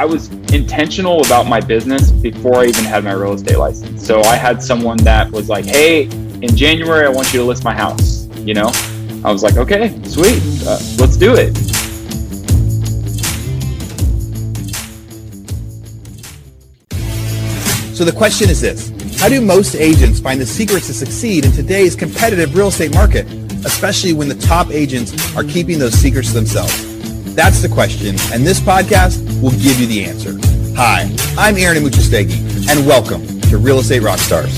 I was intentional about my business before I even had my real estate license. So I had someone that was like, "Hey, in January, I want you to list my house." You know, I was like, "Okay, sweet, uh, let's do it." So the question is this How do most agents find the secrets to succeed in today's competitive real estate market, especially when the top agents are keeping those secrets to themselves? That's the question, and this podcast will give you the answer. Hi, I'm Aaron Amuchastegui, and welcome to Real Estate Rockstars.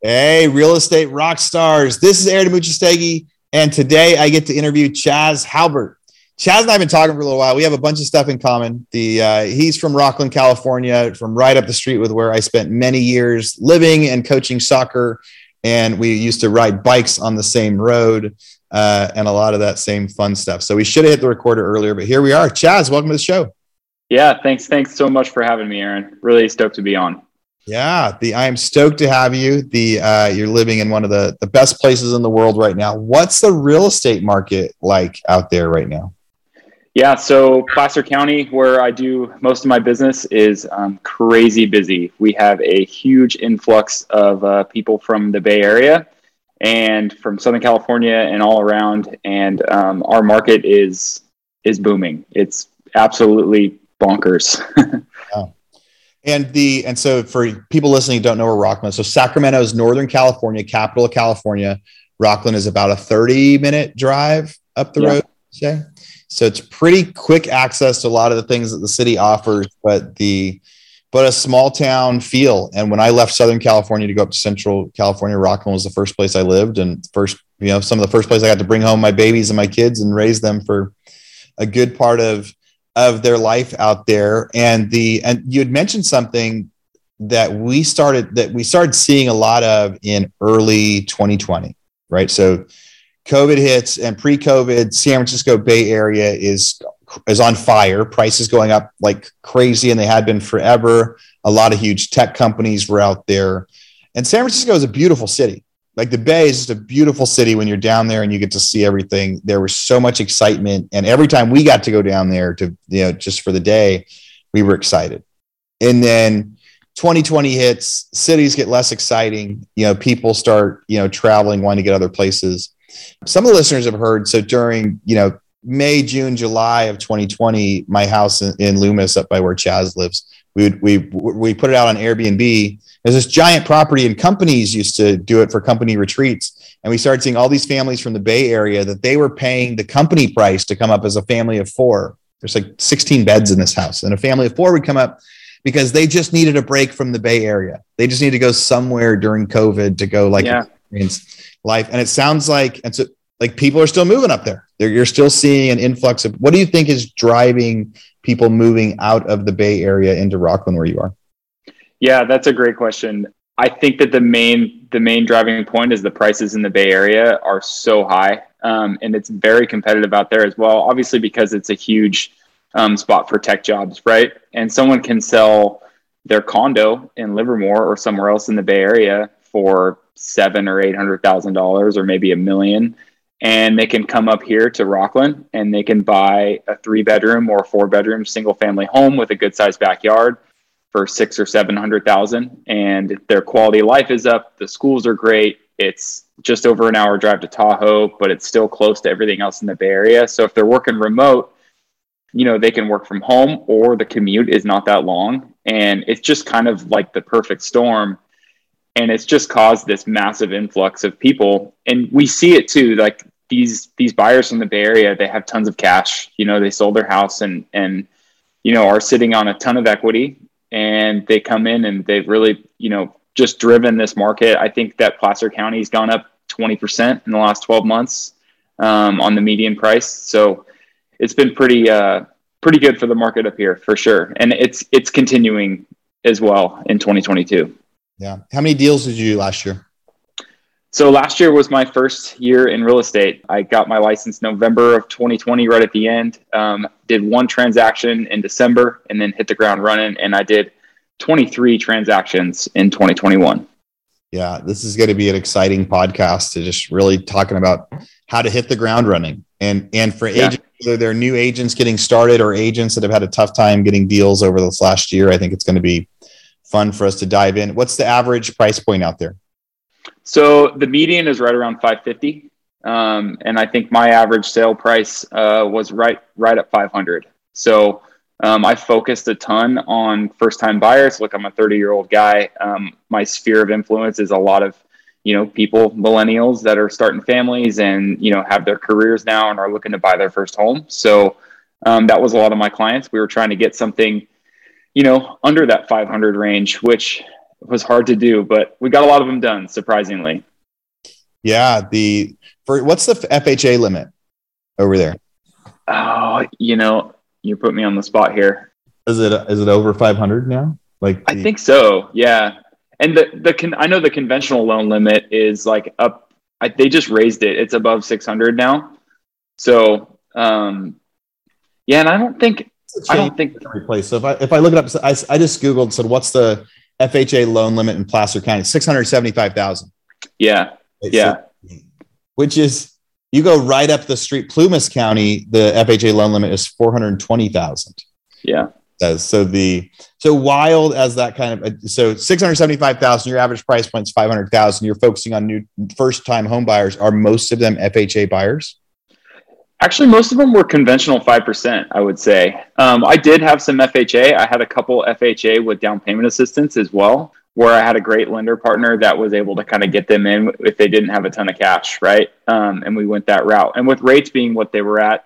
Hey, Real Estate Rockstars. This is Aaron Amuchastegui, and today I get to interview Chaz Halbert. Chaz and I have been talking for a little while. We have a bunch of stuff in common. The uh, he's from Rocklin, California, from right up the street with where I spent many years living and coaching soccer. And we used to ride bikes on the same road uh, and a lot of that same fun stuff. So we should have hit the recorder earlier, but here we are. Chaz, welcome to the show. Yeah, thanks. Thanks so much for having me, Aaron. Really stoked to be on. Yeah, the I am stoked to have you. The uh, you're living in one of the the best places in the world right now. What's the real estate market like out there right now? Yeah, so Placer County, where I do most of my business, is um, crazy busy. We have a huge influx of uh, people from the Bay Area and from Southern California and all around, and um, our market is is booming. It's absolutely bonkers. And the and so for people listening who don't know where Rocklin is, so Sacramento is Northern California, capital of California. Rocklin is about a 30 minute drive up the yeah. road, say. So it's pretty quick access to a lot of the things that the city offers, but the but a small town feel. And when I left Southern California to go up to Central California, Rocklin was the first place I lived, and first, you know, some of the first place I got to bring home my babies and my kids and raise them for a good part of of their life out there. And the and you had mentioned something that we started that we started seeing a lot of in early 2020, right? So COVID hits and pre-COVID, San Francisco Bay Area is is on fire. Prices going up like crazy, and they had been forever. A lot of huge tech companies were out there, and San Francisco is a beautiful city. Like the Bay is just a beautiful city when you're down there and you get to see everything. There was so much excitement, and every time we got to go down there to you know just for the day, we were excited. And then 2020 hits, cities get less exciting. You know, people start you know traveling, wanting to get other places some of the listeners have heard. So during, you know, May, June, July of 2020, my house in, in Loomis up by where Chaz lives, we, we, we put it out on Airbnb. There's this giant property and companies used to do it for company retreats. And we started seeing all these families from the Bay Area that they were paying the company price to come up as a family of four. There's like 16 beds in this house, and a family of four would come up because they just needed a break from the Bay Area. They just need to go somewhere during COVID to go like yeah. experience life. And it sounds like, and so like people are still moving up there. They're, you're still seeing an influx of what do you think is driving people moving out of the Bay Area into Rocklin, where you are? Yeah, that's a great question. I think that the main the main driving point is the prices in the Bay Area are so high, um, and it's very competitive out there as well. Obviously, because it's a huge um, spot for tech jobs, right? And someone can sell their condo in Livermore or somewhere else in the Bay Area for seven or eight hundred thousand dollars or maybe a million. And they can come up here to Rocklin and they can buy a three bedroom or four bedroom single family home with a good sized backyard for six or seven hundred thousand. And their quality of life is up. The schools are great. It's just over an hour drive to Tahoe but it's still close to everything else in the Bay Area. So if they're working remote you know they can work from home or the commute is not that long. And it's just kind of like the perfect storm and it's just caused this massive influx of people. And we see it too like these these buyers from the bay area they have tons of cash you know they sold their house and and you know are sitting on a ton of equity. And they come in and they've really you know just driven this market. I think that placer county has gone up 20% in the last 12 months um, on the median price. So it's been pretty uh, pretty good for the market up here for sure. And it's it's continuing as well in 2022 yeah. How many deals did you do last year? So last year was my first year in real estate. I got my license November of 2020, right at the end. Um, did one transaction in December, and then hit the ground running. And I did 23 transactions in 2021. Yeah, this is going to be an exciting podcast to just really talking about how to hit the ground running. And and for yeah. agents, whether they're new agents getting started or agents that have had a tough time getting deals over this last year, I think it's going to be fun for us to dive in. What's the average price point out there? So the median is right around 550. Um, and I think my average sale price uh, was right right at 500. So um, I focused a ton on first time buyers. Look, I'm a 30 year old guy. Um, my sphere of influence is a lot of, you know, people, millennials that are starting families and, you know, have their careers now and are looking to buy their first home. So um, that was a lot of my clients. We were trying to get something, you know, under that 500 range, which was hard to do, but we got a lot of them done, surprisingly. Yeah. The, for what's the FHA limit over there? Oh, you know, you put me on the spot here. Is it is it over 500 now? Like the- I think so. Yeah. And the the con- I know the conventional loan limit is like up I, they just raised it. It's above 600 now. So, um yeah, and I don't think I don't think replace. So if I if I look it up, I, I just googled and said what's the FHA loan limit in Placer County? 675,000. Yeah. yeah. which is you go right up the street, Plumas County, the FHA loan limit is 420,000. Yeah. Uh, so the so wild as that kind of uh, so 675,000 your average price point is 500,000 you're focusing on new first time home buyers are most of them FHA buyers Actually, most of them were conventional 5%, I would say. Um, I did have some FHA. I had a couple FHA with down payment assistance as well where I had a great lender partner that was able to kind of get them in if they didn't have a ton of cash, right? Um, and we went that route. And with rates being what they were at,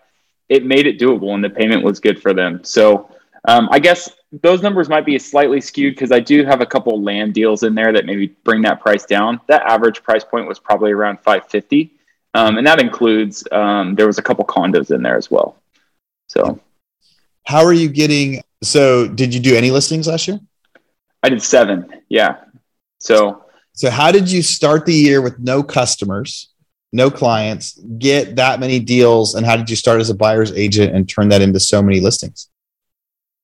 it made it doable and the payment was good for them. So um, I guess those numbers might be slightly skewed because I do have a couple land deals in there that maybe bring that price down. That average price point was probably around 550. Um, and that includes, um, there was a couple condos in there as well. So how are you getting? So did you do any listings last year? I did seven. Yeah. So, so how did you start the year with no customers, no clients, get that many deals, and how did you start as a buyer's agent and turn that into so many listings?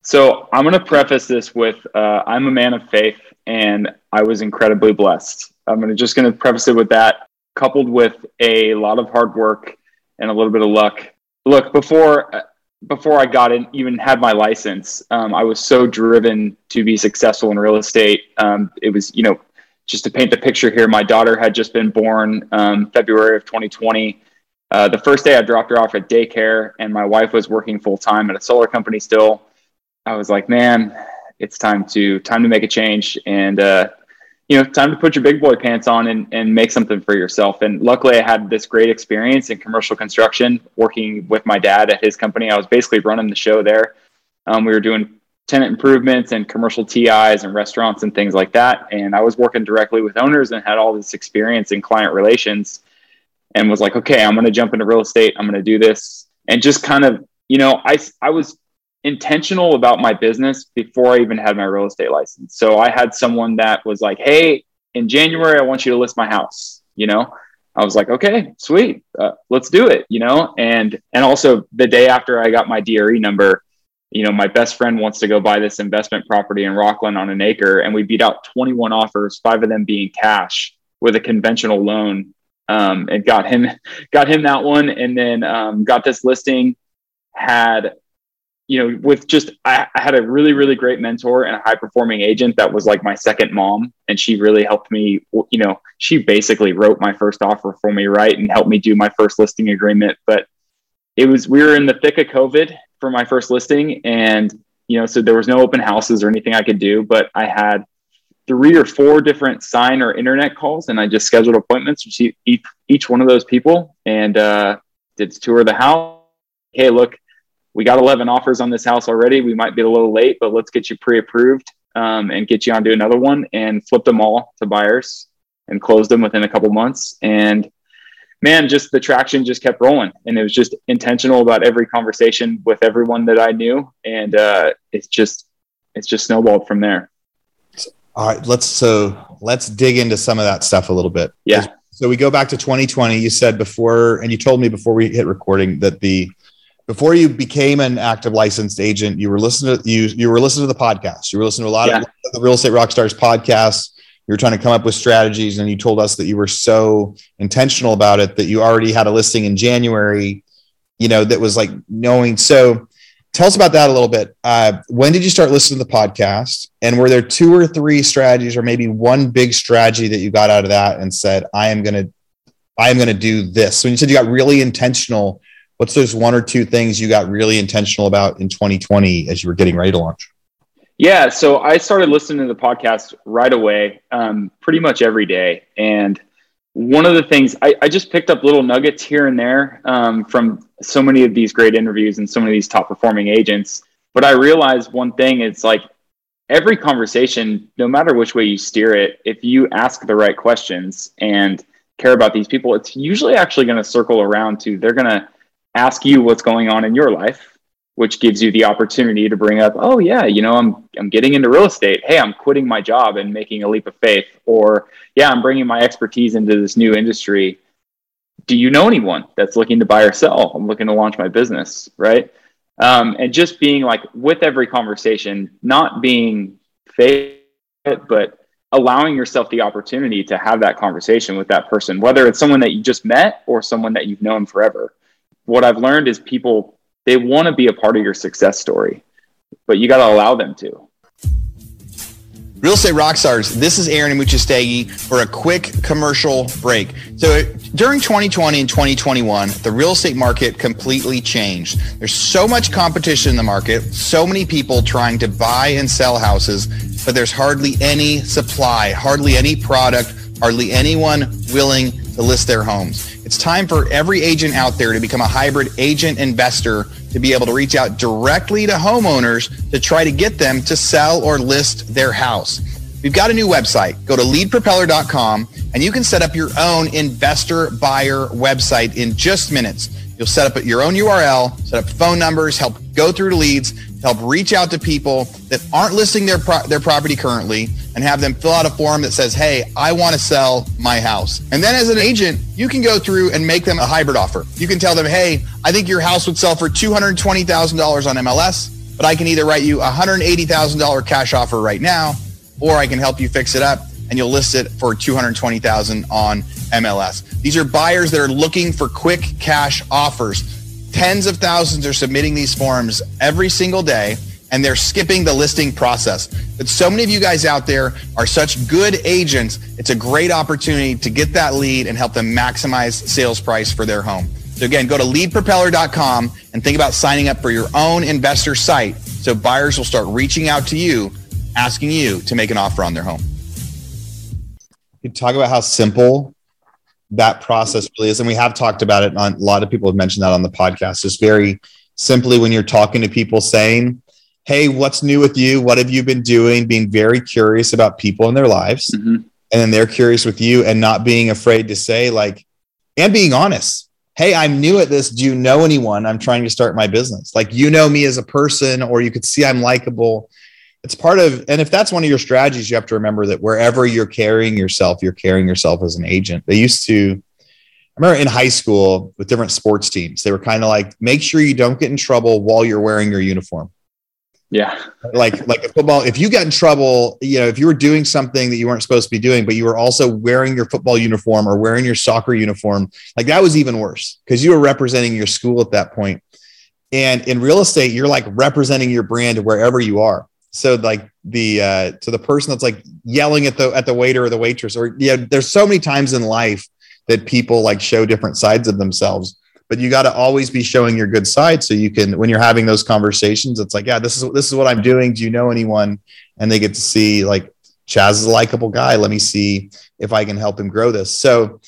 So I'm going to preface this with uh, I'm a man of faith, and I was incredibly blessed. I'm to just going to preface it with that, coupled with a lot of hard work and a little bit of luck. Look, before before I got in, even had my license, um, I was so driven to be successful in real estate. Um, it was, you know, just to paint the picture here, my daughter had just been born um, February of 2020. Uh, the first day I dropped her off at daycare, and my wife was working full time at a solar company still. I was like, man, it's time to time to make a change, and uh, you know, time to put your big boy pants on and, and make something for yourself. And luckily, I had this great experience in commercial construction, working with my dad at his company. I was basically running the show there. Um, we were doing tenant improvements and commercial TIs and restaurants and things like that. And I was working directly with owners and had all this experience in client relations and was like, okay, I'm going to jump into real estate. I'm going to do this. And just kind of, you know, I, I was intentional about my business before I even had my real estate license. So I had someone that was like, "Hey, in January, I want you to list my house." You know, I was like, "Okay, sweet, uh, let's do it." You know, and and also the day after I got my DRE number, you know, my best friend wants to go buy this investment property in Rocklin on an acre, and we beat out 21 offers, five of them being cash with a conventional loan. Um, and got him got him that one, and then um, got this listing. Had you know, with just I, I, had a really, really great mentor and a high performing agent that was like my second mom, and she really helped me. You know, she basically wrote my first offer for me, right, and helped me do my first listing agreement. But it was we were in the thick of COVID for my first listing, and you know, so there was no open houses or anything I could do, but I had three or four different sign or internet calls, and I just scheduled appointments with each, each one of those people and uh, did tour the house. Hey, look we got 11 offers on this house already. We might be a little late, but let's get you pre-approved um, and get you onto another one and flip them all to buyers and close them within a couple months. And man, just the traction just kept rolling, and it was just intentional about every conversation with everyone that I knew, and uh, it's just it's just snowballed from there. All right, let's so let's dig into some of that stuff a little bit. Yeah. So we go back to 2020. You said before, and you told me before we hit recording that the before you became an active licensed agent, you were listening to you you were listening to the podcast. You were listening to a lot yeah. of the real estate rock stars podcasts. you were trying to come up with strategies and you told us that you were so intentional about it that you already had a listing in January, you know, that was like knowing. So tell us about that a little bit. Uh, when did you start listening to the podcast? And were there two or three strategies or maybe one big strategy that you got out of that and said, I am going to, I am going to do this. When you said you got really intentional, what's those one or two things you got really intentional about in 2020 as you were getting ready to launch? Yeah, so I started listening to the podcast right away, um, pretty much every day. And one of the things I, I just picked up little nuggets here and there um, from so many of these great interviews and so many of these top performing agents. But I realized one thing it's like every conversation, no matter which way you steer it, if you ask the right questions and care about these people, it's usually actually going to circle around to they're going to ask you what's going on in your life which gives you the opportunity to bring up, oh yeah, you know, I'm I'm getting into real estate. Hey, I'm quitting my job and making a leap of faith. Or yeah, I'm bringing my expertise into this new industry. Do you know anyone that's looking to buy or sell? I'm looking to launch my business, right? Um, and just being like with every conversation, not being fake, but allowing yourself the opportunity to have that conversation with that person, whether it's someone that you just met or someone that you've known forever. What I've learned is people they want to be a part of your success story, but you got to allow them to. Real Estate Rockstars, this is Aaron Amuchastegui for a quick commercial break. So during 2020 and 2021, the real estate market completely changed. There's so much competition in the market, so many people trying to buy and sell houses, but there's hardly any supply, hardly any product, hardly anyone willing to list their homes. It's time for every agent out there to become a hybrid agent investor to be able to reach out directly to homeowners to try to get them to sell or list their house. We've got a new website. Go to leadpropeller.com and you can set up your own investor buyer website in just minutes. You'll set up your own URL, set up phone numbers, help go through to leads, help reach out to people that aren't listing their pro- their property currently and have them fill out a form that says, "Hey, I want to sell my house." And then as an agent, you can go through and make them a hybrid offer. You can tell them, "Hey, I think your house would sell for $220,000 on MLS, but I can either write you a $180,000 cash offer right now, or I can help you fix it up and you'll list it for 220,000 on MLS." These are buyers that are looking for quick cash offers Tens of thousands are submitting these forms every single day and they're skipping the listing process. But so many of you guys out there are such good agents. It's a great opportunity to get that lead and help them maximize sales price for their home. So again, go to leadpropeller.com and think about signing up for your own investor site so buyers will start reaching out to you, asking you to make an offer on their home. You talk about how simple that process really is. And we have talked about it on a lot of people have mentioned that on the podcast. Just very simply when you're talking to people saying, Hey, what's new with you? What have you been doing? Being very curious about people in their lives. Mm-hmm. And then they're curious with you and not being afraid to say, like, and being honest. Hey, I'm new at this. Do you know anyone? I'm trying to start my business. Like, you know me as a person, or you could see I'm likable it's part of and if that's one of your strategies you have to remember that wherever you're carrying yourself you're carrying yourself as an agent. They used to i remember in high school with different sports teams they were kind of like make sure you don't get in trouble while you're wearing your uniform. Yeah. Like like a football if you got in trouble you know if you were doing something that you weren't supposed to be doing but you were also wearing your football uniform or wearing your soccer uniform like that was even worse because you were representing your school at that point. point. And in real estate you're like representing your brand wherever you are so like the uh to the person that's like yelling at the at the waiter or the waitress or yeah there's so many times in life that people like show different sides of themselves but you got to always be showing your good side so you can when you're having those conversations it's like yeah this is this is what i'm doing. Do you know anyone? And they get to see like chaz is a likable guy. Let me see if i can help him grow this. So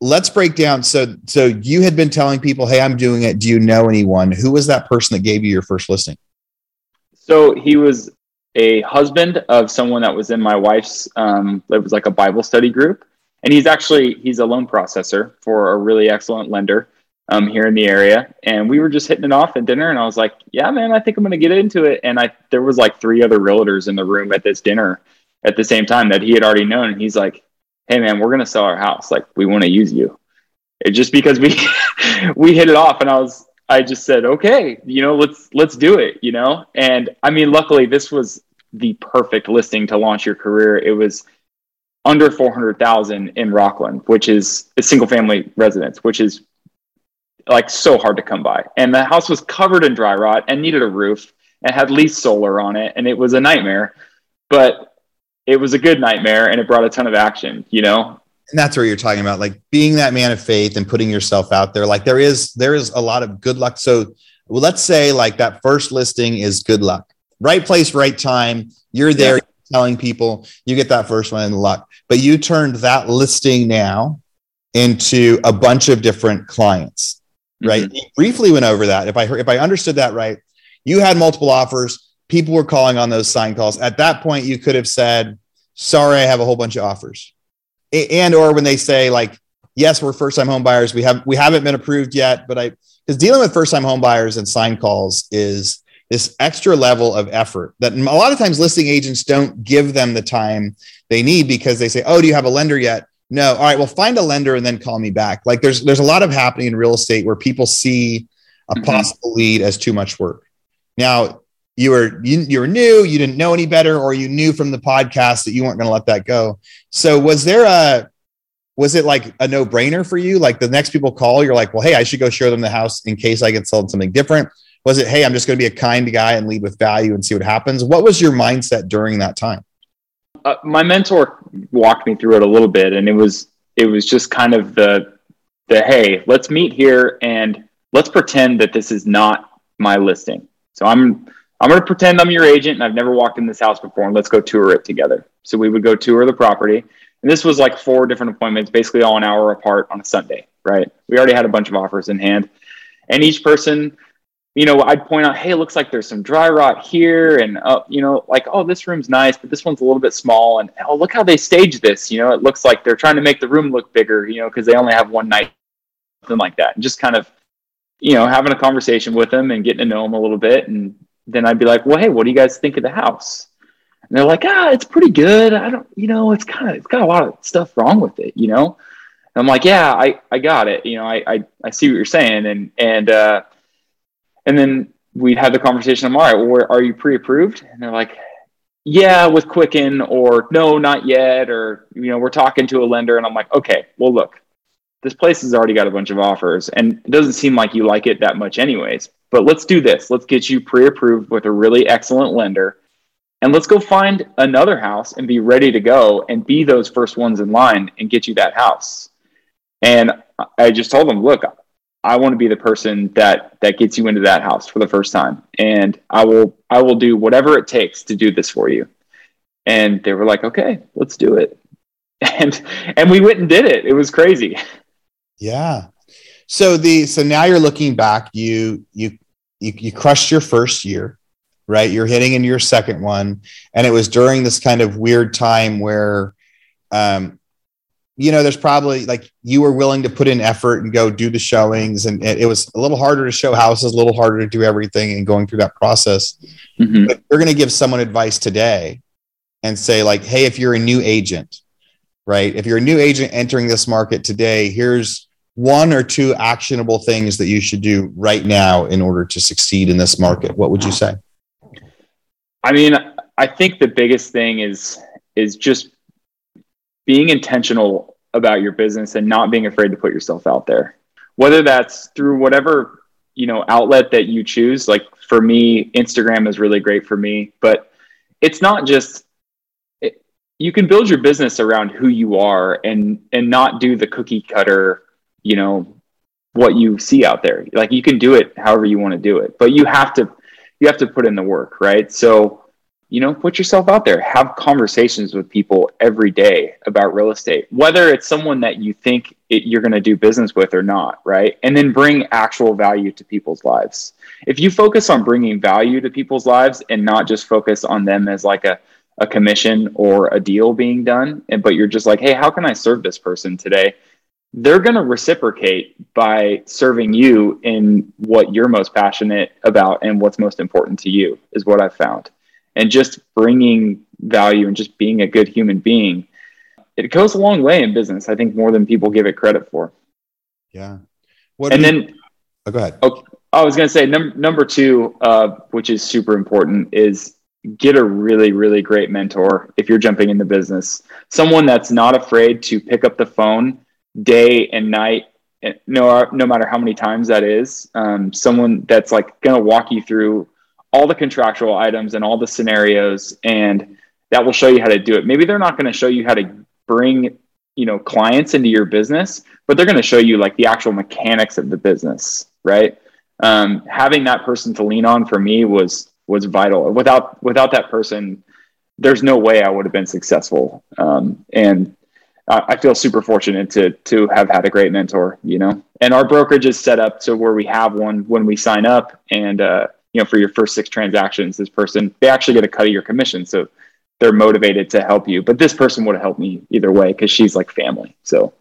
let's break down. So so you had been telling people hey i'm doing it. Do you know anyone? Who was that person that gave you your first listing so he was a husband of someone that was in my wife's. Um, it was like a Bible study group, and he's actually he's a loan processor for a really excellent lender um, here in the area. And we were just hitting it off at dinner, and I was like, "Yeah, man, I think I'm going to get into it." And I there was like three other realtors in the room at this dinner at the same time that he had already known, and he's like, "Hey, man, we're going to sell our house. Like, we want to use you." It just because we we hit it off, and I was I just said, okay, you know, let's let's do it, you know. And I mean, luckily, this was the perfect listing to launch your career. It was under 400,000 in Rocklin, which is a single family residence, which is like so hard to come by. And the house was covered in dry rot and needed a roof and had lease solar on it. And it was a nightmare, but it was a good nightmare and it brought a ton of action, you know? And that's where you're talking about like being that man of faith and putting yourself out there. Like there is, there is a lot of good luck. So well, let's say like that first listing is good luck, right place, right time. You're there yeah. telling people you get that first one in luck, but you turned that listing now into a bunch of different clients right? Mm-hmm. briefly went over that. If I heard, if I understood that right, you had multiple offers. People were calling on those sign calls. At that point, you could have said, "Sorry, I have a whole bunch of offers," and or when they say like, "Yes, we're first time home buyers. We have we haven't been approved yet," but I because dealing with first time home buyers and sign calls is this extra level of effort that a lot of times listing agents don't give them the time they need because they say, "Oh, do you have a lender yet?" no all right well find a lender and then call me back like there's there's a lot of happening in real estate where people see a mm-hmm. possible lead as too much work now you were you, you were new you didn't know any better or you knew from the podcast that you weren't going to let that go. So was there a was it like a no-brainer for you? Like the next people call you're like well hey i should go show them the house in case i get sold something different. Was it hey i'm just going to be a kind guy and lead with value and see what happens what was your mindset during that time? Uh, my mentor walked me through it a little bit, and it was it was just kind of the the hey, let's meet here and let's pretend that this is not my listing. So I'm I'm going to pretend I'm your agent and I've never walked in this house before, and let's go tour it together. So we would go tour the property, and this was like four different appointments, basically all an hour apart on a Sunday. Right? We already had a bunch of offers in hand, and each person you know, I'd point out, hey, it looks like there's some dry rot here, and uh, you know, like, oh, this room's nice, but this one's a little bit small, and oh, look how they staged this. You know, it looks like they're trying to make the room look bigger, you know, because they only have one night, something like that, and just kind of, you know, having a conversation with them and getting to know them a little bit, and then I'd be like, well, hey, what do you guys think of the house? And they're like, ah, it's pretty good. I don't, you know, it's kind of, it's got a lot of stuff wrong with it, you know. And I'm like, yeah, I, I got it. You know, I, I, I see what you're saying, and and uh, and then we'd have the conversation. I'm all right. Well, are you pre-approved? And they're like, yeah, with Quicken, or no, not yet, or you know, we're talking to a lender. And I'm like, okay, well, look, this place has already got a bunch of offers, and it doesn't seem like you like it that much, anyways. But let's do this. Let's get you pre-approved with a really excellent lender, and let's go find another house and be ready to go and be those first ones in line and get you that house. And I just told them, look, I want to be the person that that gets you into that house for the first time, and I will I will do whatever it takes to do this for you. And they were like, "Okay, let's do it," and and we went and did it. It was crazy. Yeah. So the so now you're looking back. You you you, you crushed your first year, right? You're hitting into your second one, and it was during this kind of weird time where um, you know, there's probably like you were willing to put in effort and go do the showings, and it, was a little harder to show houses, a little harder to do everything, and going through that process. Mm-hmm. But you're going to give someone advice today and say, like, hey, if you're a new agent, right? If you're a new agent entering this market today, here's one or two actionable things that you should do right now in order to succeed in this market. What would you say? I mean, I think the biggest thing is is just being intentional about your business and not being afraid to put yourself out there whether that's through whatever you know outlet that you choose like for me instagram is really great for me but it's not just you can build your business around who you are and and not do the cookie cutter you know what you see out there like you can do it however you want to do it but you have to you have to put in the work right so you know, put yourself out there, have conversations with people every day about real estate, whether it's someone that you think it, you're going to do business with or not, right? And then bring actual value to people's lives. If you focus on bringing value to people's lives and not just focus on them as like a, a commission or a deal being done, and, but you're just like, hey, how can I serve this person today? They're going to reciprocate by serving you in what you're most passionate about and what's most important to you, is what I've found. And just bringing value and just being a good human being it goes a long way in business i think more than people give it credit for. Yeah. What and then oh, go ahead. Oh, i was going to say num- number two uh, which is super important is get a really, really great mentor if you're jumping into business. Someone that's not afraid to pick up the phone day and night, no, no matter how many times that is. Um, someone that's like going to walk you through all the contractual items and all the scenarios, and that will show you how to do it. Maybe they're not going to show you how to bring you know clients into your business, but they're going to show you like the actual mechanics of the business, right? Um, having that person to lean on for me was was vital. Without without that person, there's no way I would have been successful. Um, and I, feel super fortunate to to have had a great mentor. You know, and our brokerage is set up to where we have one when we sign up, and uh, you know, for your first six transactions, this person they actually get a cut of your commission. So they're motivated to help you. But this person would have helped me either way because she's like family. So.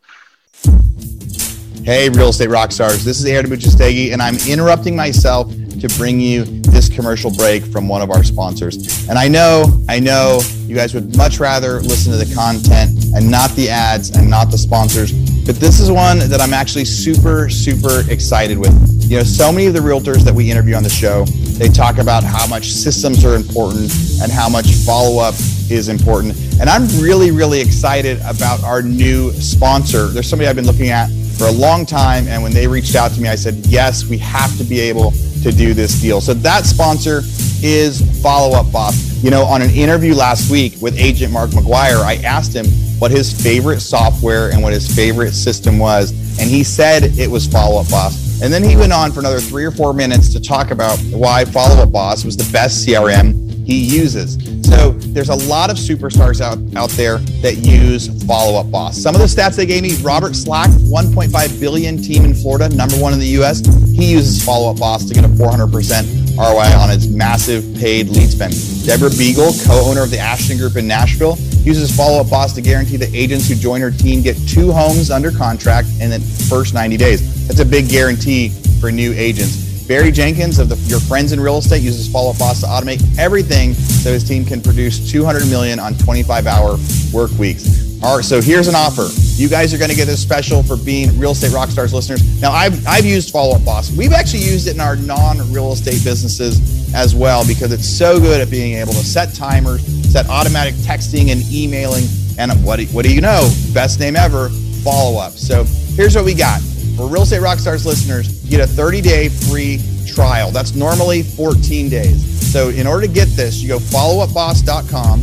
Hey, real estate rock stars. This is Aaron Amuchastegui, and I'm interrupting myself to bring you this commercial break from one of our sponsors. And I know, I know you guys would much rather listen to the content and not the ads and not the sponsors, but this is one that I'm actually super, super excited with. You know, so many of the realtors that we interview on the show, they talk about how much systems are important and how much follow up is important. And I'm really, really excited about our new sponsor. There's somebody I've been looking at for a long time. And when they reached out to me, I said, yes, we have to be able to do this deal. So that sponsor is Follow Up Boss. You know, on an interview last week with agent Mark McGuire, I asked him what his favorite software and what his favorite system was. And he said it was Follow Up Boss. And then he went on for another three or four minutes to talk about why Follow Up Boss was the best CRM he uses. So there's a lot of superstars out, out there that use Follow Up Boss. Some of the stats they gave me Robert Slack, 1.5 billion team in Florida, number one in the US. He uses Follow Up Boss to get a 400% ROI on its massive paid lead spend. Deborah Beagle, co owner of the Ashton Group in Nashville, uses Follow Up Boss to guarantee that agents who join her team get two homes under contract in the first 90 days. That's a big guarantee for new agents. Barry Jenkins of the, Your Friends in Real Estate uses Follow Up Boss to automate everything so his team can produce 200 million on 25 hour work weeks. All right, so here's an offer. You guys are going to get this special for being Real Estate Rockstars listeners. Now, I've, I've used Follow Up Boss. We've actually used it in our non real estate businesses as well because it's so good at being able to set timers, set automatic texting and emailing. And what do, what do you know? Best name ever, follow up. So here's what we got. For Real Estate Rockstars listeners, you get a 30 day free trial. That's normally 14 days. So in order to get this, you go followupboss.com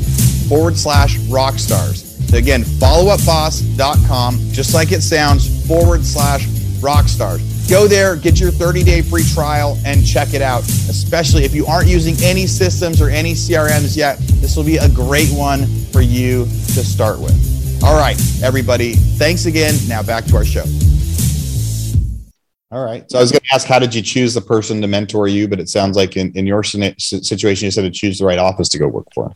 forward slash rockstars. So again, followupboss.com, just like it sounds, forward slash rockstars. Go there, get your 30 day free trial, and check it out. Especially if you aren't using any systems or any CRMs yet, this will be a great one for you to start with. All right, everybody, thanks again. Now back to our show. All right. So I was going to ask, how did you choose the person to mentor you? But it sounds like in, in your situation, you said to choose the right office to go work for.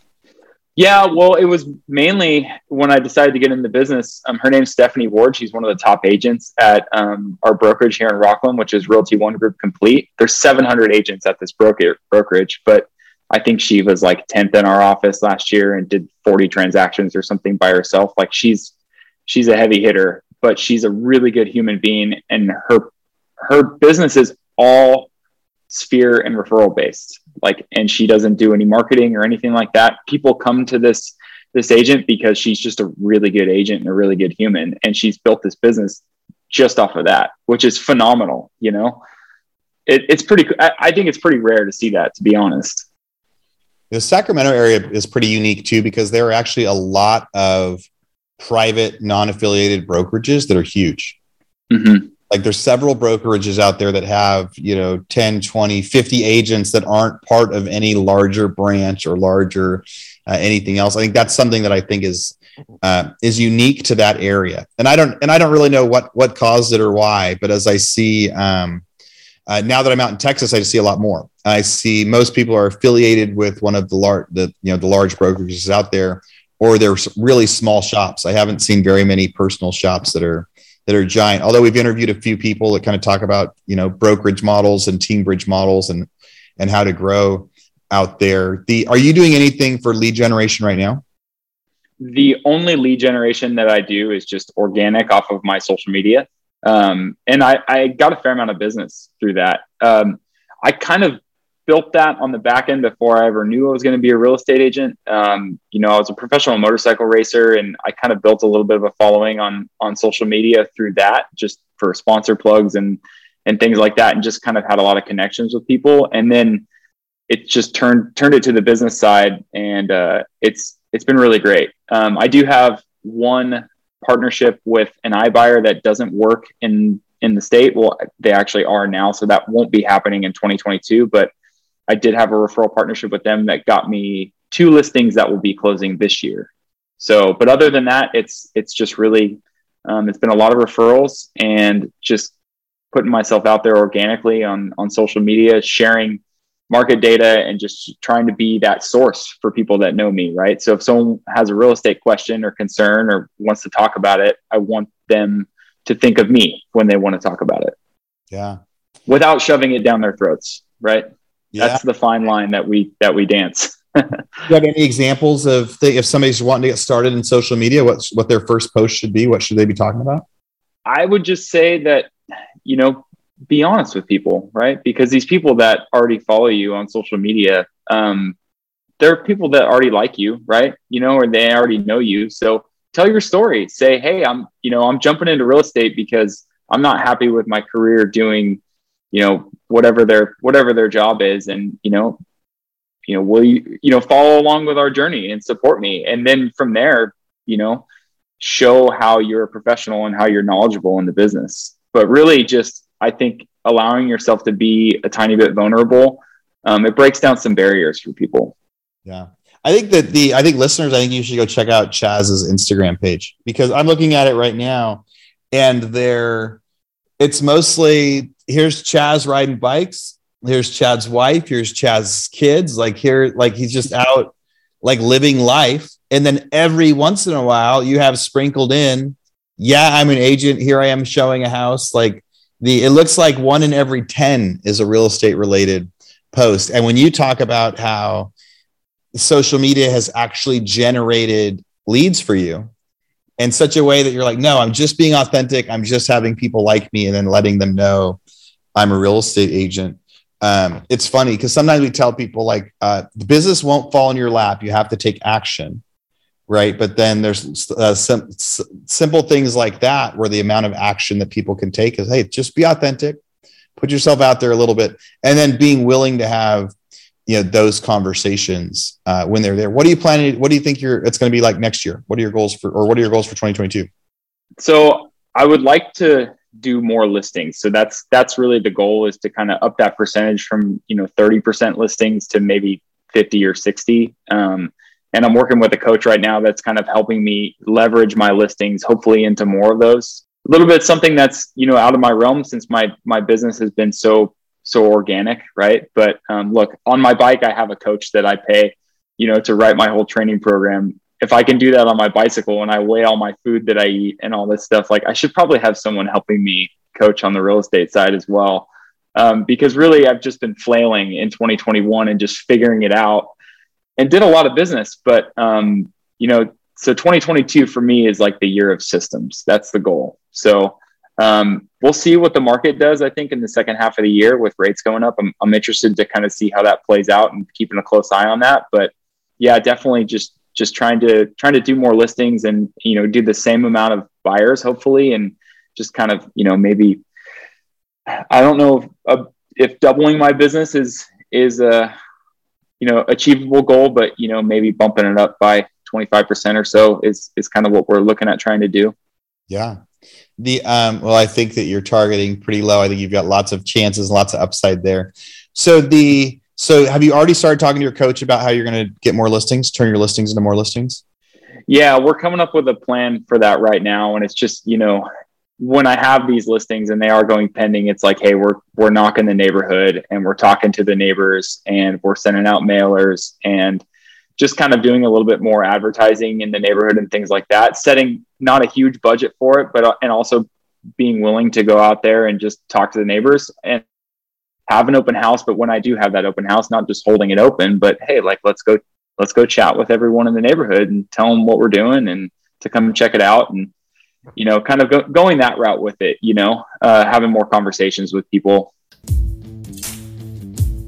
Yeah, well, it was mainly when I decided to get in the business. Um, her name's Stephanie Ward. She's one of the top agents at um, our brokerage here in Rocklin, which is Realty One Group Complete. There's 700 agents at this broker brokerage, but I think she was like 10th in our office last year and did 40 transactions or something by herself. Like she's she's a heavy hitter, but she's a really good human being, and her her business is all sphere and referral based. Like and she doesn't do any marketing or anything like that. People come to this this agent because she's just a really good agent and a really good human. And she's built this business just off of that which is phenomenal you know? It, it's pretty I, I think it's pretty rare to see that to be honest. The sacramento area is pretty unique too because there are actually a lot of private non-affiliated brokerages that are huge. Mm-hmm like there's several brokerages out there that have you know 10 20 50 agents that aren't part of any larger branch or larger uh, anything else. I think that's something that i think is uh, is unique to that area. And i don't and i don't really know what what caused it or why but as i see um, uh, now that i'm out in texas i see a lot more. I see most people are affiliated with one of the large the you know the large brokerages out there or they're really small shops. I haven't seen very many personal shops that are that are giant. Although we've interviewed a few people that kind of talk about you know brokerage models and team bridge models and and how to grow out there. The are you doing anything for lead generation right now? The only lead generation that I do is just organic off of my social media, um, and I, I got a fair amount of business through that. Um, I kind of built that on the back end before I ever knew I was going to be a real estate agent. Um, you know, I was a professional motorcycle racer, and I kind of built a little bit of a following on on social media through that, just for sponsor plugs and and things like that, and just kind of had a lot of connections with people. And then it just turned turned it to the business side, and uh, it's it's been really great. Um, I do have one partnership with an iBuyer that doesn't work in in the state. Well, they actually are now, so that won't be happening in 2022. But I did have a referral partnership with them that got me two listings that will be closing this year. So, but other than that, it's it's just really um, it's been a lot of referrals and just putting myself out there organically on on social media, sharing market data, and just trying to be that source for people that know me. Right. So, if someone has a real estate question or concern or wants to talk about it, I want them to think of me when they want to talk about it. Yeah. Without shoving it down their throats. Right yeah. that's the fine line that we that we dance. you have any examples of the, if somebody's wanting to get started in social media, what's what their first post should be? What should they be talking about? I would just say that you know be honest with people, right? Because these people that already follow you on social media, um, they're people that already like you, right? You know, or they already know you. So tell your story. Say, hey, I'm you know I'm jumping into real estate because I'm not happy with my career doing you know whatever their whatever their job is and you know you know will you you know follow along with our journey and support me. And then from there you know show how you're a professional and how you're knowledgeable in the business. But really just i think allowing yourself to be a tiny bit vulnerable um, it breaks down some barriers for people. Yeah. I think that the i think listeners i think you should go check out chaz's instagram page because i'm looking at it right now and they're it's mostly here's Chaz riding bikes. Here's Chad's wife. Here's Chaz's kids. Like here, like he's just out, like living life. And then every once in a while, you have sprinkled in, yeah, I'm an agent. Here I am showing a house. Like the, it looks like one in every 10 is a real estate related post. And when you talk about how social media has actually generated leads for you, in such a way that you're like, no, I'm just being authentic. I'm just having people like me and then letting them know I'm a real estate agent. Um, it's funny because sometimes we tell people like uh, the business won't fall in your lap. You have to take action, right? But then there's uh, sim- simple things like that where the amount of action that people can take is, hey, just be authentic, put yourself out there a little bit, and then being willing to have you know those conversations uh, when they're there. What are you planning? What do you think you're, it's going to be like next year? What are your goals for, or what are your goals for 2022? So I would like to do more listings. So that's that's really the goal is to kind of up that percentage from you know 30% listings to maybe 50 or 60. Um, and I'm working with a coach right now that's kind of helping me leverage my listings, hopefully into more of those. A little bit something that's you know out of my realm since my my business has been so so organic, right? But um, look, on my bike, I have a coach that I pay, you know, to write my whole training program if I can do that on my bicycle and I weigh all my food that I eat and all this stuff, like I should probably have someone helping me coach on the real estate side as well. Um, because really, I've just been flailing in 2021 and just figuring it out and did a lot of business. But, um, you know, so 2022 for me is like the year of systems. That's the goal. So um, we'll see what the market does, I think, in the second half of the year with rates going up. I'm, I'm interested to kind of see how that plays out and keeping a close eye on that. But yeah, definitely just just trying to trying to do more listings and you know do the same amount of buyers hopefully and just kind of you know maybe i don't know if, uh, if doubling my business is is a you know achievable goal but you know maybe bumping it up by 25% or so is is kind of what we're looking at trying to do. Yeah. The um well i think that you're targeting pretty low. I think you've got lots of chances lots of upside there. So the so have you already started talking to your coach about how you're going to get more listings, turn your listings into more listings? Yeah, we're coming up with a plan for that right now. And it's just, you know, when I have these listings and they are going pending, it's like, hey, we're we're knocking the neighborhood and we're talking to the neighbors and we're sending out mailers and just kind of doing a little bit more advertising in the neighborhood and things like that. Setting not a huge budget for it, but uh, and also being willing to go out there and just talk to the neighbors and have an open house, but when I do have that open house, not just holding it open, but hey, like let's go let's go chat with everyone in the neighborhood and tell them what we're doing and to come check it out and you know kind of go, going that route with it you know uh, having more conversations with people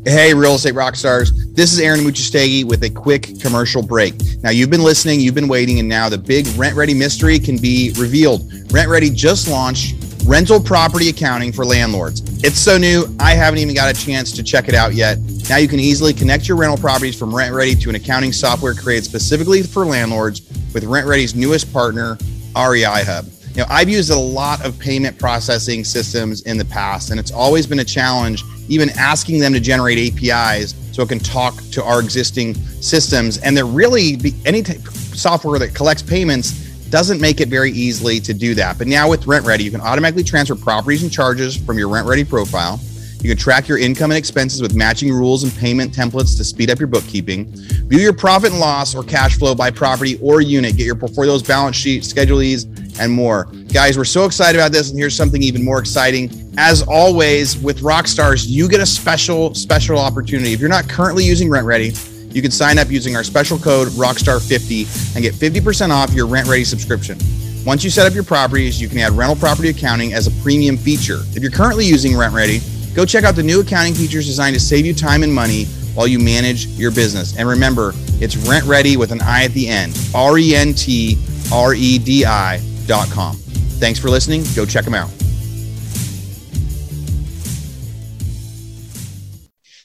Hey, real estate rock stars. This is Aaron Amuchastegui with a quick commercial break. Now, you've been listening, you've been waiting, and now the big Rent Ready mystery can be revealed. Rent Ready just launched rental property accounting for landlords. It's so new, I haven't even got a chance to check it out yet. Now you can easily connect your rental properties from RentRedi to an accounting software created specifically for landlords with RentRedi's newest partner, REI Hub. Know, I've used a lot of payment processing systems in the past, and it's always been a challenge even asking them to generate APIs so it can talk to our existing systems. And they're really any software that collects payments doesn't make it very easily to do that. But now with RentRedi, you can automatically transfer properties and charges from your RentRedi profile. You can track your income and expenses with matching rules and payment templates to speed up your bookkeeping. View your profit and loss or cash flow by property or unit. Get your portfolio's balance sheet, schedules, and more. Guys, we're so excited about this. And here's something even more exciting. As always, with Rockstars, you get a special, special opportunity. If you're not currently using RentRedi, you can sign up using our special code Rockstar50 and get 50% off your RentRedi subscription. Once you set up your properties, you can add rental property accounting as a premium feature. If you're currently using RentRedi, go check out the new accounting features designed to save you time and money while you manage your business. And remember, it's RentRedi with an I at the end. R E N T R E D I dot com. Thanks for listening. Go check them out.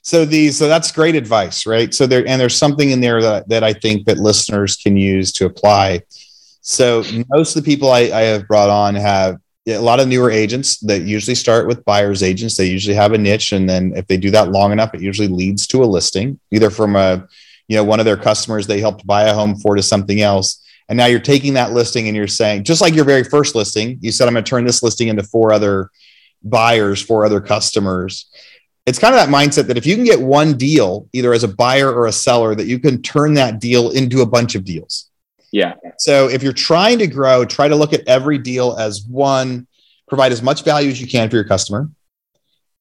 So the so that's great advice right? So there and there's something in there that, that i think that listeners can use to apply. So most of the people I, I have brought on have a lot of newer agents that usually start with buyers agents. They usually have a niche and then if they do that long enough it usually leads to a listing either from a you know one of their customers they helped buy a home for to something else. And now you're taking that listing and you're saying just like your very first listing you said i'm going to turn this listing into four other buyers four other customers it's kind of that mindset that if you can get one deal, either as a buyer or a seller, that you can turn that deal into a bunch of deals. Yeah. So if you're trying to grow, try to look at every deal as one, provide as much value as you can for your customer.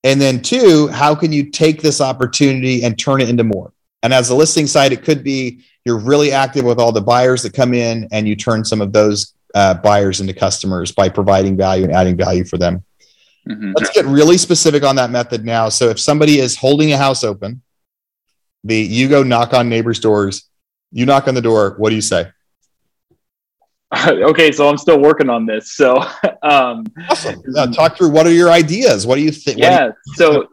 And then two, how can you take this opportunity and turn it into more? And as a listing site, it could be you're really active with all the buyers that come in and you turn some of those uh, buyers into customers by providing value and adding value for them. Mm-hmm. Let's get really specific on that method now. So if somebody is holding a house open, the you go knock on neighbors' doors, you knock on the door, what do you say? okay, so I'm still working on this. So um awesome. talk through what are your ideas? What do you think? Yeah. You- so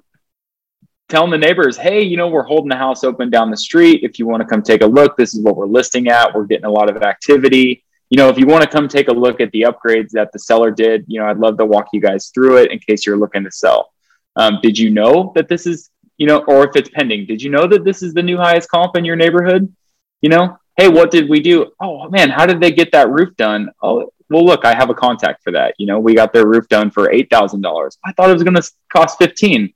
telling the neighbors, hey, you know, we're holding the house open down the street. If you want to come take a look, this is what we're listing at. We're getting a lot of activity you know, if you want to come take a look at the upgrades that the seller did, you know, I'd love to walk you guys through it in case you're looking to sell. Um, did you know that this is, you know, or if it's pending, did you know that this is the new highest comp in your neighborhood? You know, hey, what did we do? Oh man, how did they get that roof done? Oh, well, look, I have a contact for that. You know, we got their roof done for eight thousand dollars. I thought it was going to cost fifteen.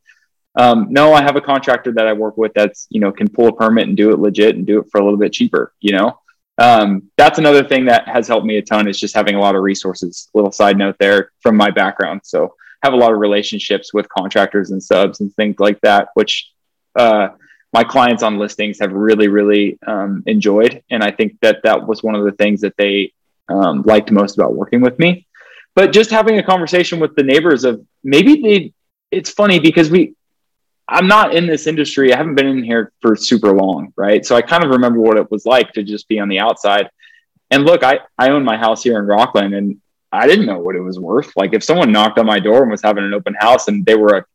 Um, no, I have a contractor that I work with that's you know can pull a permit and do it legit and do it for a little bit cheaper. You know, um, that's another thing that has helped me a ton is just having a lot of resources. Little side note there from my background. So have a lot of relationships with contractors and subs and things like that, which uh, my clients on listings have really, really um, enjoyed. And I think that that was one of the things that they um, liked most about working with me. But just having a conversation with the neighbors of maybe they, it's funny because we, I'm not in this industry. I haven't been in here for super long, right? So I kind of remember what it was like to just be on the outside. And look, I, I own my house here in Rocklin and I didn't know what it was worth. Like if someone knocked on my door and was having an open house and they were a,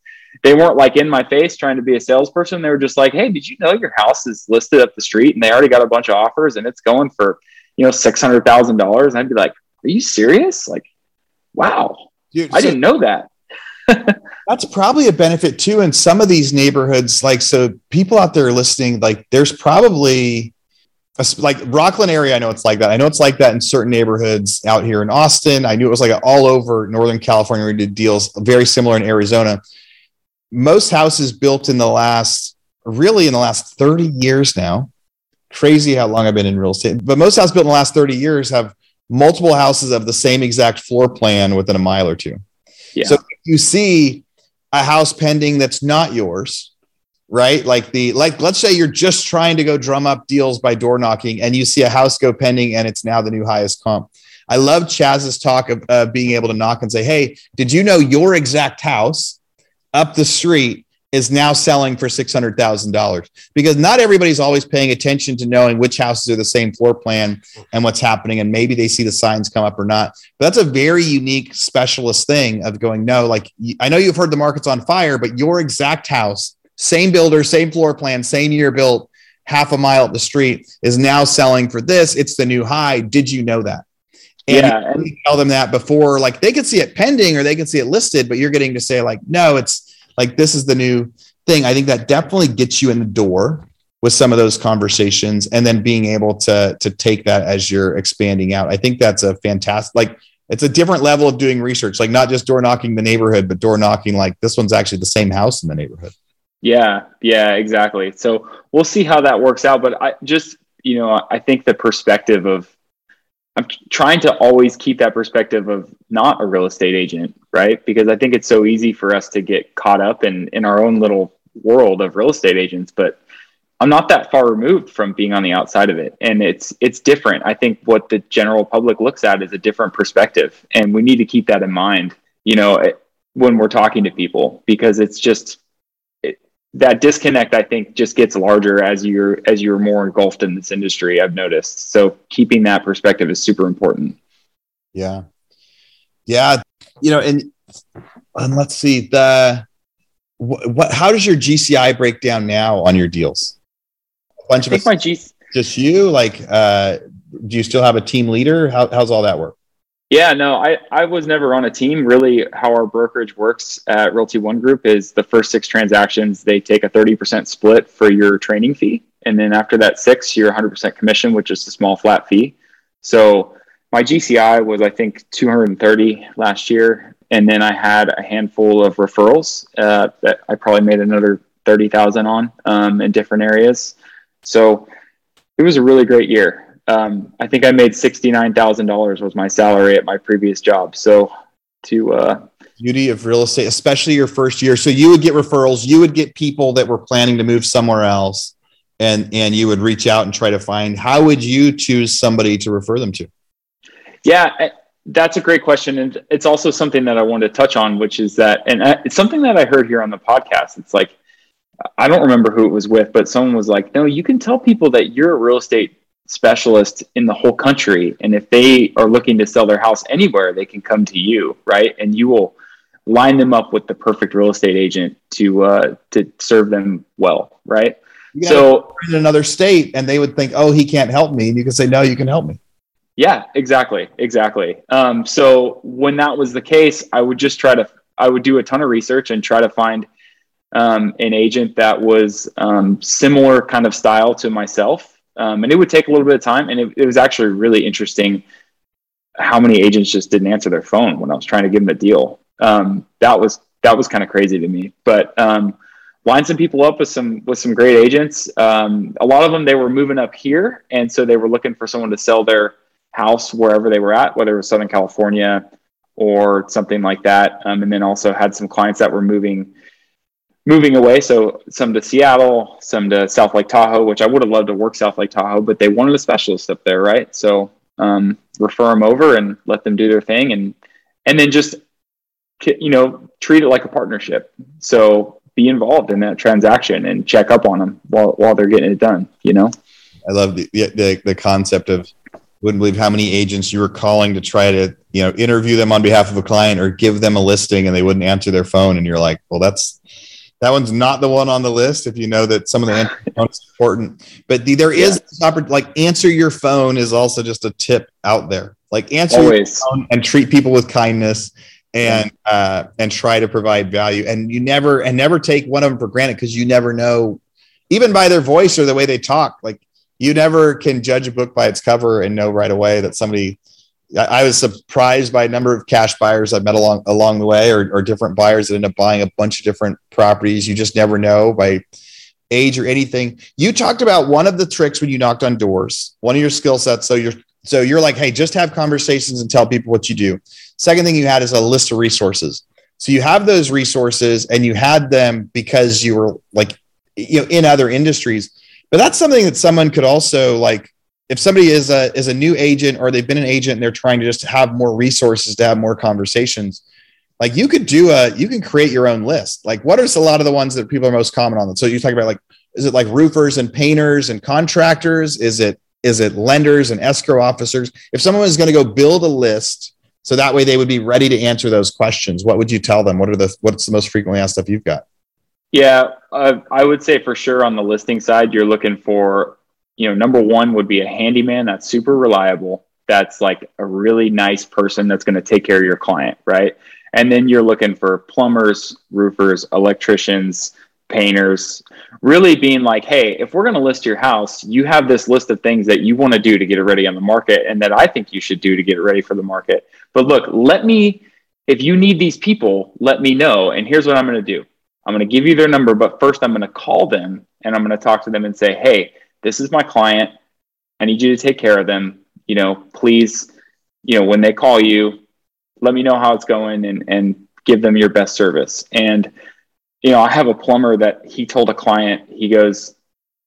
they weren't like in my face trying to be a salesperson. They were just like, Hey, did you know your house is listed up the street and they already got a bunch of offers and it's going for, you know, $600,000. I'd be like, are you serious? Like, wow, Dude, I so- didn't know that. That's probably a benefit too in some of these neighborhoods. Like, so people out there listening, like, there's probably a, like Rocklin area. I know it's like that. I know it's like that in certain neighborhoods out here in Austin. I knew it was like all over Northern California. We did deals very similar in Arizona. Most houses built in the last, really in the last 30 years now. Crazy how long I've been in real estate, but most houses built in the last 30 years have multiple houses of the same exact floor plan within a mile or two. Yeah. So you see a house pending that's not yours, right? Like the like let's say you're just trying to go drum up deals by door knocking and you see a house go pending and it's now the new highest comp. I love Chaz's talk of uh, being able to knock and say, "Hey, did you know your exact house up the street is now selling for $600,000 because not everybody's always paying attention to knowing which houses are the same floor plan and what's happening. And maybe they see the signs come up or not. But that's a very unique specialist thing of going, no, like I know you've heard the market's on fire, but your exact house, same builder, same floor plan, same year built, half a mile up the street is now selling for this. It's the new high. Did you know that? And yeah, tell them that before, like they can see it pending or they can see it listed, but you're getting to say, like, no, it's like this is the new thing. I think that definitely gets you in the door with some of those conversations and then being able to to take that as you're expanding out. I think that's a fantastic like it's a different level of doing research, like not just door knocking the neighborhood, but door knocking like this one's actually the same house in the neighborhood. Yeah, yeah, exactly. So we'll see how that works out. But I just, you know, I think the perspective of I'm trying to always keep that perspective of not a real estate agent, right? Because I think it's so easy for us to get caught up in in our own little world of real estate agents, but I'm not that far removed from being on the outside of it, and it's it's different. I think what the general public looks at is a different perspective, and we need to keep that in mind. You know, eh, when we're talking to people, because it's just that disconnect i think just gets larger as you're as you're more engulfed in this industry i've noticed. So keeping that perspective is super important. Yeah. Yeah. You know and and let's see the what, what how does your gci break down now on your deals? A bunch I of us, my G- just you? Like uh do you still have a team leader? How, how's all that work yeah, no, I, I was never on a team. Really, how our brokerage works at Realty One Group is the first six transactions, they take a 30% split for your training fee. And then after that six, you're 100% commission, which is a small flat fee. So my GCI was, I think, 230 last year. And then I had a handful of referrals uh, that I probably made another 30,000 on um, in different areas. So it was a really great year um, I think I made sixty nine thousand dollars was my salary at my previous job. So to uh, beauty of real estate, especially your first year. So you would get referrals. You would get people that were planning to move somewhere else, and and you would reach out and try to find. How would you choose somebody to refer them to? Yeah. That's a great question, and it's also something that I wanted to touch on, which is that, and it's something that I heard here on the podcast. It's like I don't remember who it was with, but someone was like, "No, you can tell people that you're a real estate specialist in the whole country. And if they are looking to sell their house anywhere, they can come to you, right? And you will line them up with the perfect real estate agent to uh, to serve them well, right? so in another state, and they would think, "Oh, he can't help me," and you can say, "No, you can help me." Yeah, exactly, exactly. Um, so when that was the case, I would just try to I would do a ton of research and try to find um, an agent that was um, similar kind of style to myself um, and it would take a little bit of time. And it, it, was actually really interesting how many agents just didn't answer their phone when I was trying to give them a deal. Um, that was that was kind of crazy to me. But um, line some people up with some with some great agents. Um, a lot of them they were moving up here, and so they were looking for someone to sell their house wherever they were at, whether it was Southern California or something like that. Um, and then also had some clients that were moving moving away. So some to Seattle, some to South Lake Tahoe, which I would have loved to work South Lake Tahoe, but they wanted a specialist up there, right? So um, refer them over and let them do their thing, and and then just you know treat it like a partnership. So be involved in that transaction and check up on them while while they're getting it done. You know, I love the the, the concept of wouldn't believe how many agents you were calling to try to you know interview them on behalf of a client or give them a listing and they wouldn't answer their phone and you're like well that's that one's not the one on the list if you know that some of the components important. But the, there is yeah. like answer your phone is also just a tip out there. Like answer Always. your phone and treat people with kindness and uh, and try to provide value. And you never and never take one of them for granted because you never know, even by their voice or the way they talk. Like you never can judge a book by its cover and know right away that somebody I was surprised by a number of cash buyers I met along along the way, or, or, different buyers that end up buying a bunch of different properties. You just never know by age or anything. You talked about one of the tricks when you knocked on doors, one of your skill sets. So you're so you're like, hey, just have conversations and tell people what you do. Second thing you had is a list of resources. So you have those resources, and you had them because you were like, you know, in other industries. But that's something that someone could also like if somebody is a is a new agent or they've been an agent and they're trying to just have more resources to have more conversations like you could do a you can create your own list. Like what are a lot of the ones that people are most common on? So you talk about like is it like roofers and painters and contractors? Is it is it lenders and escrow officers? If someone is going to go build a list so that way they would be ready to answer those questions what would you tell them? What are the what's the most frequently asked stuff you've got? Yeah uh, i would say for sure on the listing side you're looking for you know number one would be a handyman that's super reliable that's like a really nice person that's going to take care of your client right and then you're looking for plumbers, roofers, electricians, painters, really being like, hey, if we're going to list your house, you have this list of things that you want to do to get it ready on the market and that I think you should do to get it ready for the market. But look, let me, if you need these people, let me know. And here's what I'm going to do I'm going to give you their number, but first I'm going to call them and I'm going to talk to them and say, hey, this is my client. I need you to take care of them. You know, please, you know, when they call you, let me know how it's going and and give them your best service. And you know i have a plumber that he told a client he goes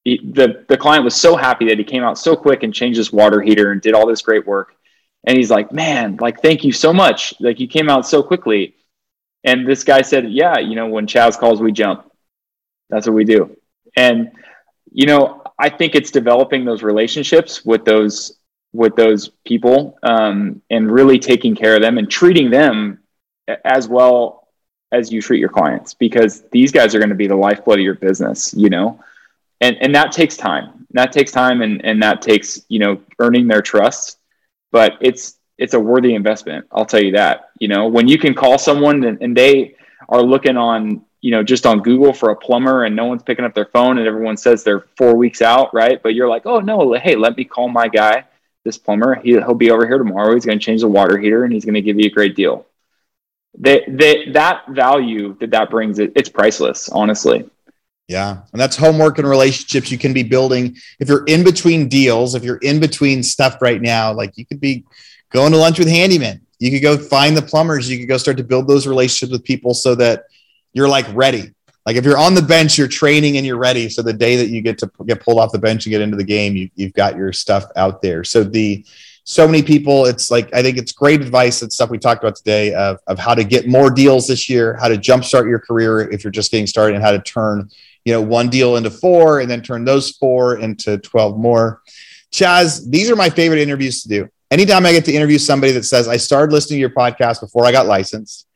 he, the the client was so happy that he came out so quick and changed his water heater and did all this great work. And he's like man like thank you so much. Like you came out so quickly. And this guy said yeah you know when chaz calls we jump. That's what we do. And you know i think it's developing those relationships with those with those people um, and really taking care of them and treating them as well as you treat your clients because these guys are going to be the lifeblood of your business you know? And and that takes time. That takes time and and that takes you know earning their trust. But it's it's a worthy investment i'll tell you that you know? When you can call someone and, and they are looking on you know just on google for a plumber and no one's picking up their phone and everyone says they're four weeks out right but you're like oh no hey let me call my guy this plumber, he, he'll be over here tomorrow. He's going to change the water heater and he's going to give you a great deal. They, they, that value that that brings, it, it's priceless, honestly. Yeah. And that's homework and relationships you can be building. If you're in between deals, if you're in between stuff right now, like you could be going to lunch with handyman. You could go find the plumbers. You could go start to build those relationships with people so that you're like ready. Like if you're on the bench, you're training and you're ready. So the day that you get to get pulled off the bench and get into the game, you, you've got your stuff out there. So the so many people, it's like I think it's great advice and stuff we talked about today of, of how to get more deals this year, how to jumpstart your career if you're just getting started, and how to turn you know one deal into four and then turn those four into 12 more. Chaz, these are my favorite interviews to do. Anytime I get to interview somebody that says, I started listening to your podcast before I got licensed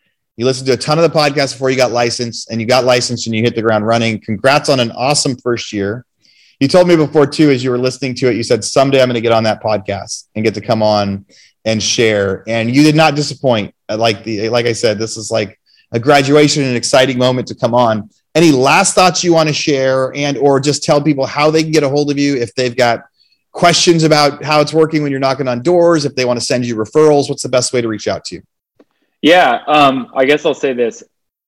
you listened to a ton of the podcasts before you got licensed and you got licensed and you hit the ground running. Congrats on an awesome first year. You told me before too, as you were listening to it, you said someday I'm going to get on that podcast and get to come on and share. And you did not disappoint. Uh, like the like I said, this is like a graduation and an exciting moment to come on. Any last thoughts you want to share and or just tell people how they can get a hold of you if they've got questions about how it's working when you're knocking on doors, if they want to send you referrals, what's the best way to reach out to you? Yeah, um, I guess I'll say this: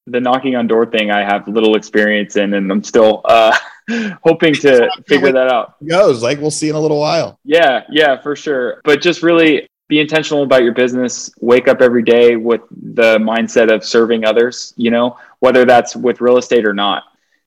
the knocking on door thing, I have little experience in, and I'm still uh, hoping to figure that out. Goes like we'll see in a little while. Yeah, yeah, for sure. But just really be intentional about your business. Wake up every day with the mindset of serving others. You know, whether that's with real estate or not.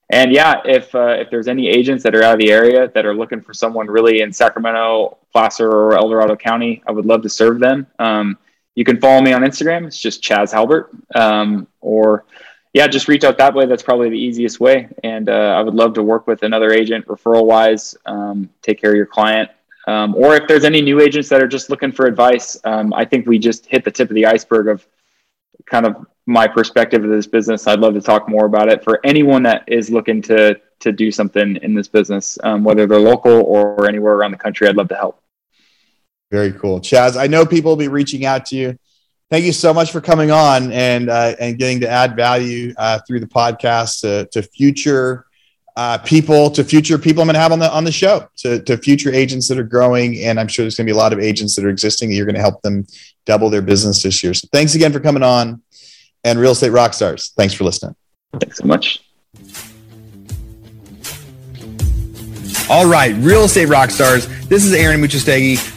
And yeah, if uh, if there's any agents that are out of the area that are looking for someone really in Sacramento, Placer, or El Dorado County, I would love to serve them. Um, you can follow me on Instagram. It's just Chaz Halbert. Um, or yeah, just reach out that way. That's probably the easiest way. And uh, I would love to work with another agent referral wise, um, take care of your client. Um, or if there's any new agents that are just looking for advice, um, I think we just hit the tip of the iceberg of kind of my perspective of this business. I'd love to talk more about it for anyone that is looking to to do something in this business, um, whether they're local or anywhere around the country. I'd love to help. Very cool. Chaz, I know people will be reaching out to you. Thank you so much for coming on and uh, and getting to add value uh, through the podcast to, to future uh, people, to future people I'm going to have on the on the show, to, to future agents that are growing, and I'm sure there's going to be a lot of agents that are existing that you're going to help them double their business this year. So thanks again for coming on, and Real Estate rock stars. Thanks for listening. Thanks so much. All right, real estate rock stars. This is Aaron Amuchastegui